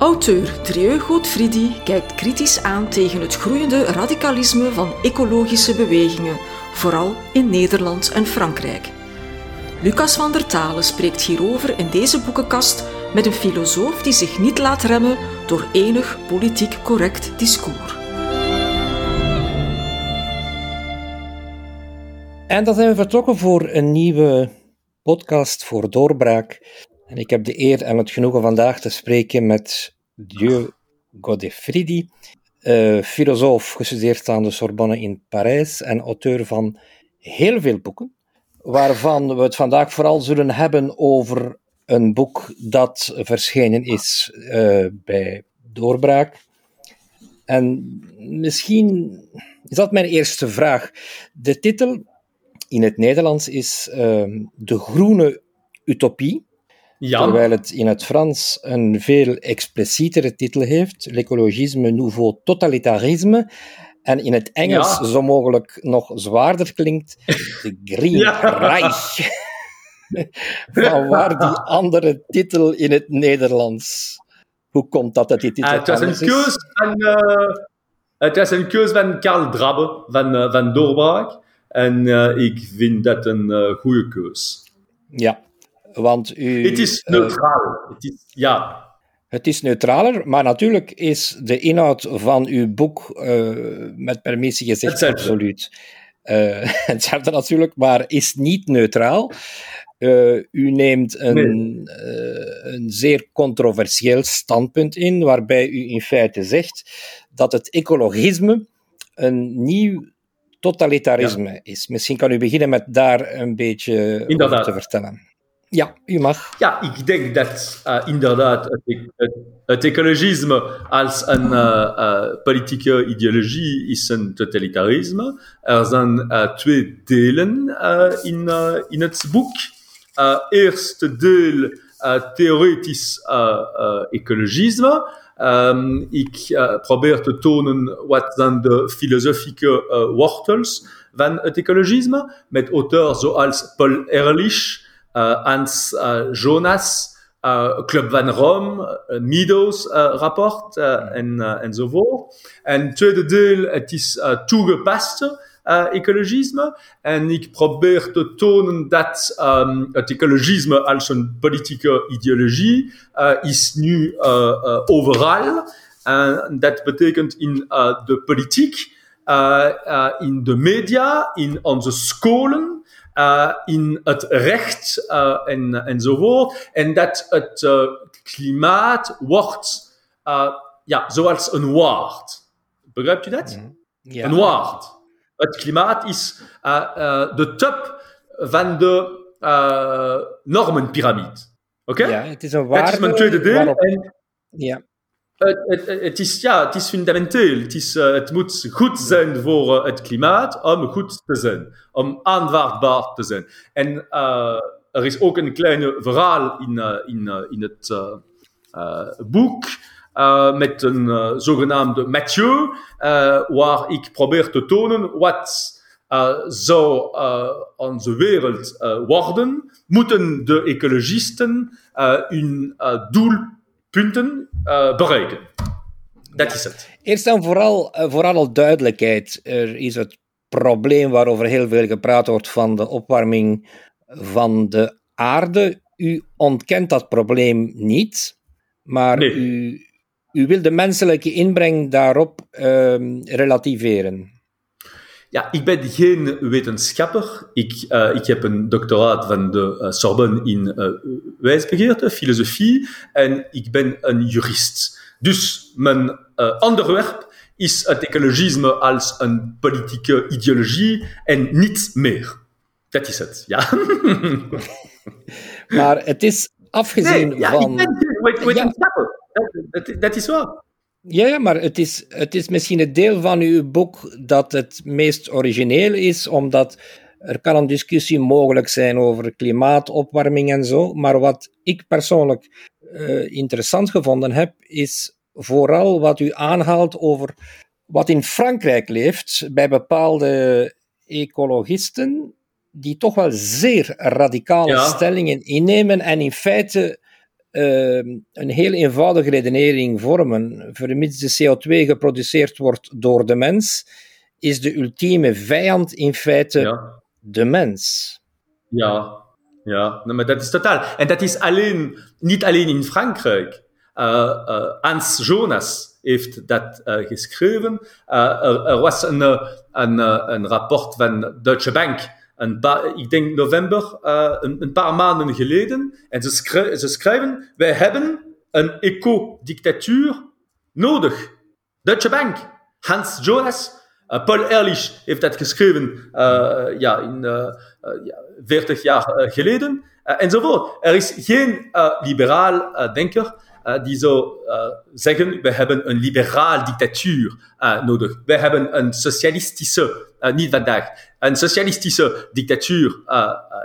Auteur Drieu Godfriedi kijkt kritisch aan tegen het groeiende radicalisme van ecologische bewegingen, vooral in Nederland en Frankrijk. Lucas van der Talen spreekt hierover in deze boekenkast met een filosoof die zich niet laat remmen door enig politiek correct discours. En dan zijn we vertrokken voor een nieuwe podcast voor Doorbraak. En ik heb de eer en het genoegen vandaag te spreken met Dieu Godefridi, uh, filosoof gestudeerd aan de Sorbonne in Parijs en auteur van heel veel boeken, waarvan we het vandaag vooral zullen hebben over een boek dat verschenen is uh, bij Doorbraak. En misschien is dat mijn eerste vraag. De titel in het Nederlands is uh, De Groene Utopie. Ja. Terwijl het in het Frans een veel explicietere titel heeft: L'écologisme nouveau totalitarisme. En in het Engels zo mogelijk nog zwaarder klinkt: The Green ja. Reich. Van waar die andere titel in het Nederlands? Hoe komt dat dat die titel uh, het was een keus van, uh, Het was een keus van Karl Drabbe van, uh, van Doorbraak. En uh, ik vind dat een goede keus. Ja, want u, het is eh, neutraal. het is, ja. Het is neutraler, maar natuurlijk is de inhoud van uw boek, uh, met permissie gezegd, hetzelfde. absoluut uh, hetzelfde natuurlijk, maar is niet neutraal. Uh, u neemt een, nee. een zeer controversieel standpunt in, waarbij u in feite zegt dat het ecologisme een nieuw totalitarisme ja. is. Misschien kan u beginnen met daar een beetje over te vertellen. Ja, u mag. Ja, ik denk dat uh, inderdaad het, het, ecologisme als een uh, politieke ideologie is een totalitarisme. Er zijn twee delen in, in het boek. eerste deel theoretisch ecologisme. Um, ik probeer te tonen wat zijn de filosofische wortels van het ecologisme, met auteurs zoals Paul Ehrlich, Hans uh, Jonas, uh, Club van Rome, Meadows rapport en, enzovoort. En tweede deel, het is toegepaste ecologisme. En ik probeer te tonen dat um, het ecologisme als een politieke ideologie is nu overal. En dat betekent in de politiek, in de media, in onze scholen, uh, in het recht uh, en, enzovoort. En dat het uh, klimaat wordt ja, zoals een waard. Begrijpt u dat? Mm. Ja. Een waard. Het klimaat is de top van de normenpiramide. Oké? Okay? Ja, het is een waarde. Dat is mijn tweede deel. Waarop... En, ja. Het, het, het, is, ja, het is fundamenteel. Het, uh, het moet goed zijn voor uh, het klimaat om goed te zijn, om aanvaardbaar te zijn. En uh, er is ook een kleine verhaal in, in, in het boek met een zogenaamde Mathieu, waar ik probeer te tonen wat zou onze wereld worden, moeten de ecologisten hun doel punten uh, bereiken. Dat is het. Eerst en vooral, uh, vooral al duidelijkheid. Er is het probleem waarover heel veel gepraat wordt van de opwarming van de aarde. U ontkent dat probleem niet, maar nee. u, u wil de menselijke inbreng daarop uh, relativeren. Ja, ik ben geen wetenschapper. Ik, uh, ik heb een doctoraat van de uh, Sorbonne in uh, wijsbegeerte, filosofie, en ik ben een jurist. Dus mijn onderwerp is het ecologisme als een politieke ideologie en niets meer. Dat is het, ja. maar het is afgezien nee, ja, van... ik ben wetenschapper. Ja. Dat, dat is waar. Ja, maar het is, het is misschien het deel van uw boek dat het meest origineel is, omdat er kan een discussie mogelijk zijn over klimaatopwarming en zo. Maar wat ik persoonlijk uh, interessant gevonden heb, is vooral wat u aanhaalt over wat in Frankrijk leeft bij bepaalde ecologisten, die toch wel zeer radicale ja. stellingen innemen en in feite uh, een heel eenvoudige redenering vormen. Vermits de CO2 geproduceerd wordt door de mens, is de ultieme vijand in feite Ja. de mens. Ja, ja, nee, maar dat is totaal. En dat is alleen, niet alleen in Frankrijk. Uh, uh, Hans Jonas heeft dat uh, geschreven. Er, er, was een, een, een rapport van Deutsche Bank, ik denk november, uh, een, een paar maanden geleden. En ze, schrijven, ze schrijven, wij hebben een eco-dictatuur nodig. Deutsche Bank, Hans Jonas, uh, Paul Ehrlich heeft dat geschreven uh, ja, in uh, ja, 40 jaar geleden, enzovoort. Er is geen liberaal denker die zou zeggen, we hebben een liberaal dictatuur nodig. We hebben een socialistische, niet vandaag, een socialistische dictatuur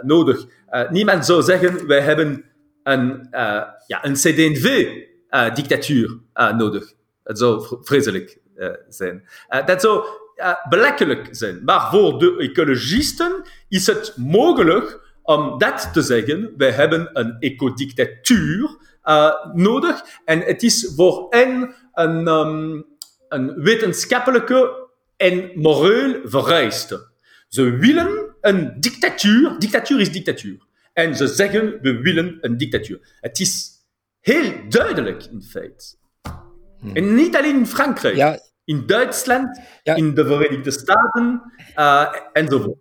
nodig. niemand zou zeggen, wij hebben een, ja, een CD&V-dictatuur nodig. Dat zou vreselijk zijn. dat zou belachelijk zijn. Maar voor de ecologisten is het mogelijk om dat te zeggen. Wij hebben een ecodictatuur nodig. En het is voor hen een, um, een wetenschappelijke en moreel vereiste. Ze willen een dictatuur. Dictatuur is dictatuur. En ze zeggen, we willen een dictatuur. Het is heel duidelijk, in feite. Hmm. En niet alleen in Frankrijk. Ja, in Duitsland, ja. in de Verenigde Staten uh, enzovoort.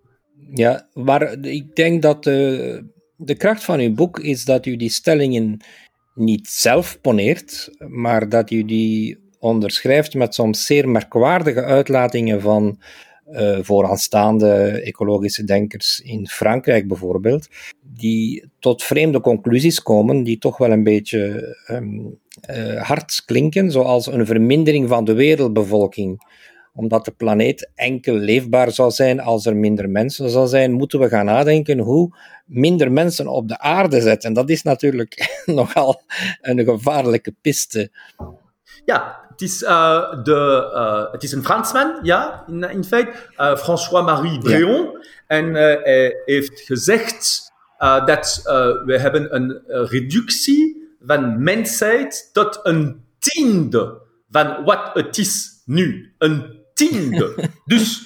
Ja, maar ik denk dat de, de kracht van uw boek is dat u die stellingen niet zelf poneert, maar dat u die onderschrijft met soms zeer merkwaardige uitlatingen van uh, vooraanstaande ecologische denkers in Frankrijk bijvoorbeeld, die tot vreemde conclusies komen, die toch wel een beetje um, uh, hard klinken, zoals een vermindering van de wereldbevolking. Omdat de planeet enkel leefbaar zou zijn als er minder mensen zou zijn, moeten we gaan nadenken hoe minder mensen op de aarde zetten. En dat is natuurlijk nogal een gevaarlijke piste. Ja, het is, uh, de, uh, het is een Fransman, ja, in, in feite, uh, François-Marie Bréon. Ja. En hij heeft gezegd dat we hebben een reductie van mensheid tot een tiende van wat het is nu. Een tiende. dus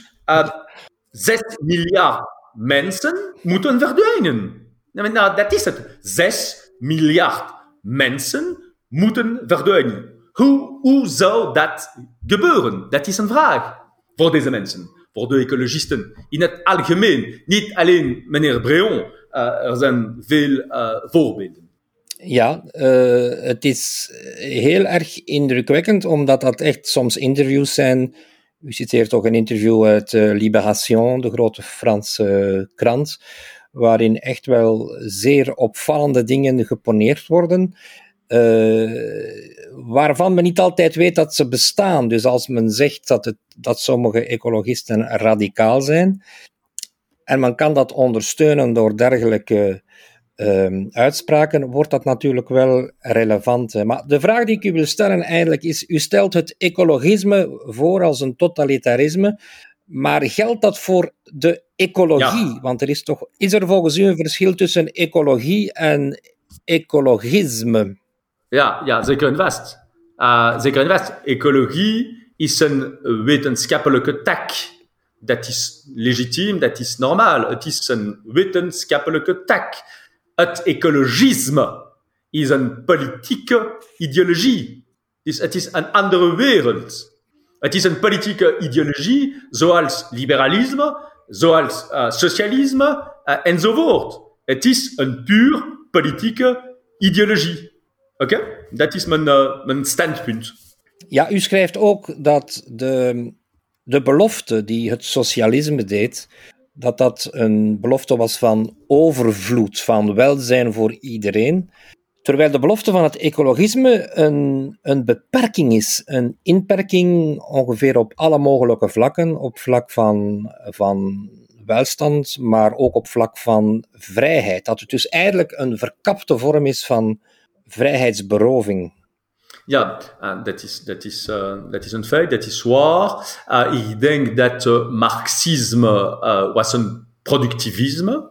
zes miljard mensen moeten verdwijnen. Nou, dat is het. Zes miljard mensen moeten verdwijnen. Hoe, hoe zou dat gebeuren? Dat is een vraag voor deze mensen, voor de ecologisten. In het algemeen, niet alleen meneer Breon, uh, er zijn veel uh, voorbeelden. Ja, uh, het is heel erg indrukwekkend, omdat dat echt soms interviews zijn. U citeert toch een interview uit Libération, de grote Franse krant, waarin echt wel zeer opvallende dingen geponeerd worden. Uh, waarvan men niet altijd weet dat ze bestaan. Dus als men zegt dat, het, dat sommige ecologisten radicaal zijn, en men kan dat ondersteunen door dergelijke uh, uitspraken, wordt dat natuurlijk wel relevant. Maar de vraag die ik u wil stellen eigenlijk is, u stelt het ecologisme voor als een totalitarisme, maar geldt dat voor de ecologie? Ja. Want er is toch, is er volgens u een verschil tussen ecologie en ecologisme? Ja, ja, zeker en vast. Uh, zeker vast. Ecologie is een wetenschappelijke tak. Dat is legitiem, dat is normaal. Het is een wetenschappelijke tak. Het ecologisme is een politieke ideologie. Dus het is een andere wereld. Het is een politieke ideologie zoals liberalisme, zoals uh, socialisme uh, enzovoort. Het is een puur politieke ideologie. Oké, okay? dat is mijn, uh, mijn standpunt. Ja, u schrijft ook dat de, de belofte die het socialisme deed, dat dat een belofte was van overvloed, van welzijn voor iedereen. Terwijl de belofte van het ecologisme een, een beperking is, een inperking ongeveer op alle mogelijke vlakken, op vlak van, van welstand, maar ook op vlak van vrijheid. Dat het dus eigenlijk een verkapte vorm is van vrijheidsberoving. Ja, uh, dat, is, dat, is, uh, dat is een feit, dat is waar. Uh, ik denk dat marxisme was een productivisme.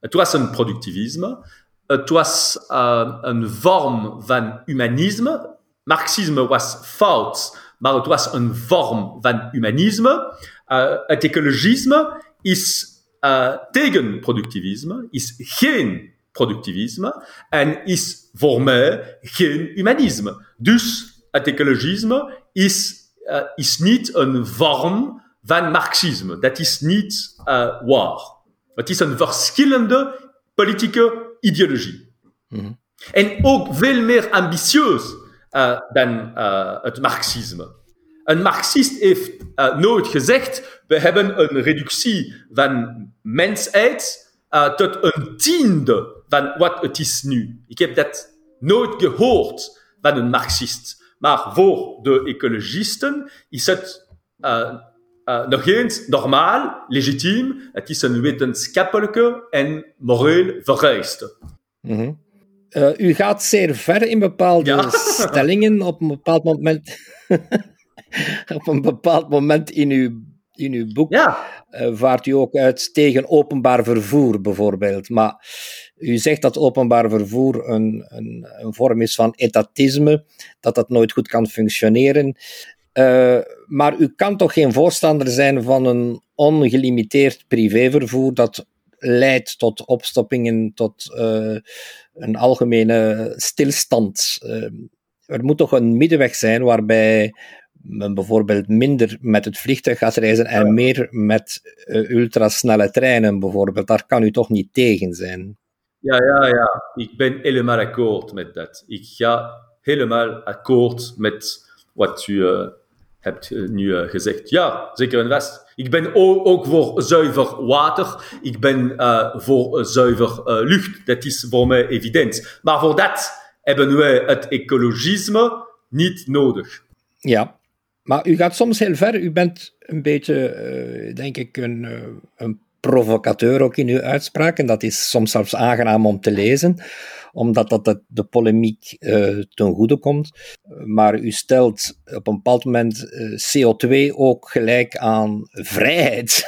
Het was een productivisme. het was uh, een vorm van humanisme. Marxisme was fout, maar het was een vorm van humanisme. Uh, het ecologisme is uh, tegen productivisme, is geen productivisme en is voor mij geen humanisme. Dus het ecologisme is, uh, is niet een vorm van marxisme. Dat is niet uh, waar. Het is een verschillende politieke ideologie. Mm -hmm. En ook veel meer ambitieus uh, dan het marxisme. Een marxist heeft nooit gezegd, we hebben een reductie van mensheid tot een tiende van wat het is nu. Ik heb dat nooit gehoord van een marxist. Maar voor de ecologisten is het uh, uh, nog eens normaal, legitiem. Het is een wetenschappelijke en moreel vereiste. Mm -hmm. uh, u gaat zeer ver in bepaalde ja. stellingen op een bepaald moment. op een bepaald moment in uw, in uw boek ja. vaart u ook uit tegen openbaar vervoer, bijvoorbeeld. Maar u zegt dat openbaar vervoer een, een, een vorm is van etatisme, dat dat nooit goed kan functioneren. Uh, maar u kan toch geen voorstander zijn van een ongelimiteerd privévervoer dat leidt tot opstoppingen, tot uh, een algemene stilstand. Uh, er moet toch een middenweg zijn waarbij men bijvoorbeeld minder met het vliegtuig gaat reizen en meer met ultrasnelle treinen bijvoorbeeld. Daar kan u toch niet tegen zijn? Ja, ja, ja. Ik ben helemaal akkoord met dat. Ik ga helemaal akkoord met wat u uh, hebt nu uh, gezegd. Ja, zeker en vast. Ik ben ook, voor zuiver water. Ik ben voor zuiver lucht. Dat is voor mij evident. Maar voor dat hebben wij het ecologisme niet nodig. Ja, maar u gaat soms heel ver. U bent een beetje, denk ik, een, een provocateur ook in uw uitspraak. En dat is soms zelfs aangenaam om te lezen, omdat dat de polemiek uh, ten goede komt. Maar u stelt op een bepaald moment uh, CO2 ook gelijk aan vrijheid.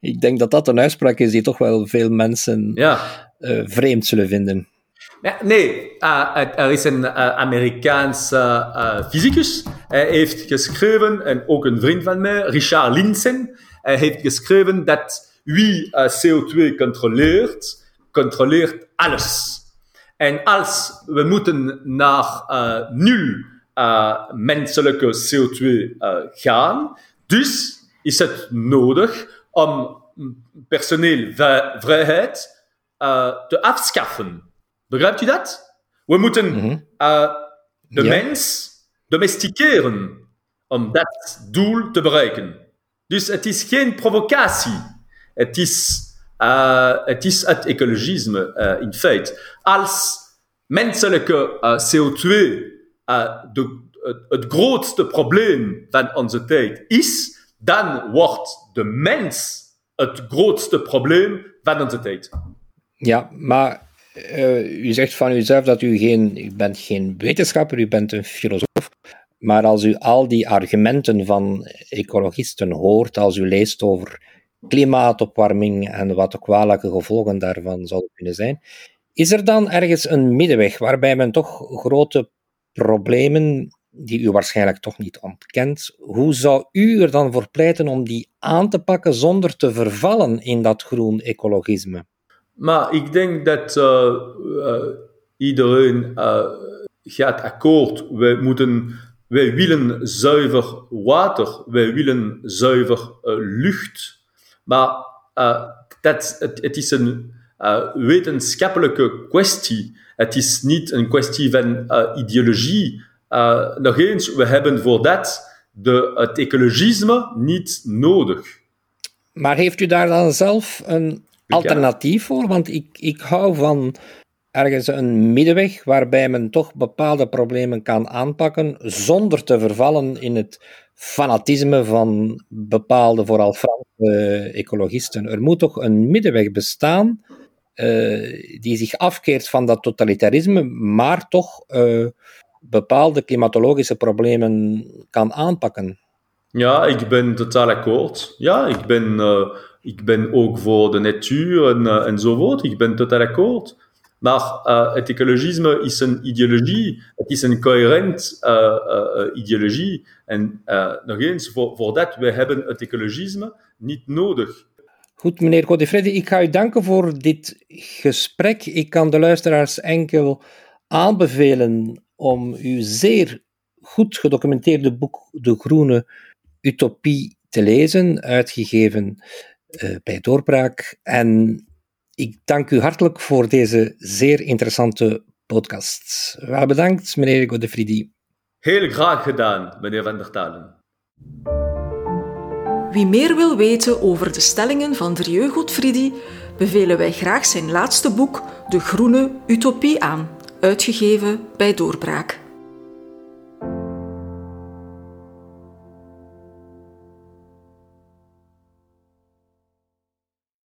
Ik denk dat dat een uitspraak is die toch wel veel mensen ja. uh, vreemd zullen vinden. Ja, nee, er is een Amerikaanse fysicus. Hij heeft geschreven, en ook een vriend van mij, Richard Linsen, hij heeft geschreven dat wie uh, CO2 controleert, controleert alles. En als we moeten naar uh, nul uh, menselijke CO2 gaan, dus is het nodig om personeelvrijheid te afschaffen. Begrijpt u dat? We moeten mm -hmm. de ja. mens domesticeren om dat doel te bereiken. Dus het is geen provocatie. Het is, uh, het, is het ecologisme uh, in feite. Als menselijke uh, CO2 de, het grootste probleem van onze tijd is, dan wordt de mens het grootste probleem van onze tijd. Ja, maar u zegt van uzelf dat u geen, u bent geen wetenschapper, u bent een filosoof. Maar als u al die argumenten van ecologisten hoort, als u leest over klimaatopwarming en wat de kwalijke gevolgen daarvan zouden kunnen zijn, is er dan ergens een middenweg waarbij men toch grote problemen, die u waarschijnlijk toch niet ontkent, hoe zou u er dan voor pleiten om die aan te pakken zonder te vervallen in dat groen ecologisme? Maar ik denk dat uh, uh, iedereen uh, gaat akkoord. We moeten wij willen zuiver water, wij willen zuiver uh, lucht. Maar uh, dat, het, het, is een uh, wetenschappelijke kwestie. Het is niet een kwestie van ideologie. nog eens, we hebben voor dat de, het ecologisme niet nodig. Maar heeft u daar dan zelf een alternatief voor? Want ik, ik hou van ergens een middenweg waarbij men toch bepaalde problemen kan aanpakken zonder te vervallen in het fanatisme van bepaalde, vooral Franse ecologisten. Er moet toch een middenweg bestaan uh, die zich afkeert van dat totalitarisme, maar toch uh, bepaalde klimatologische problemen kan aanpakken. Ja, ik ben totaal akkoord. Ja, ik ben, uh, ik ben ook voor de natuur en, enzovoort. Ik ben totaal akkoord. Maar het ecologisme is een ideologie, het is een coherent uh, uh, ideologie. En nog eens, voor, voor dat, we hebben het ecologisme niet nodig. Goed, meneer Godefredi, ik ga u danken voor dit gesprek. Ik kan de luisteraars enkel aanbevelen om uw zeer goed gedocumenteerde boek De Groene Utopie te lezen, uitgegeven uh, bij Doorbraak. En ik dank u hartelijk voor deze zeer interessante podcast. Wel bedankt, meneer Godefridi. Heel graag gedaan, meneer Van der Talen. Wie meer wil weten over de stellingen van Drieu Godfriedi, bevelen wij graag zijn laatste boek De Groene Utopie aan, uitgegeven bij Doorbraak.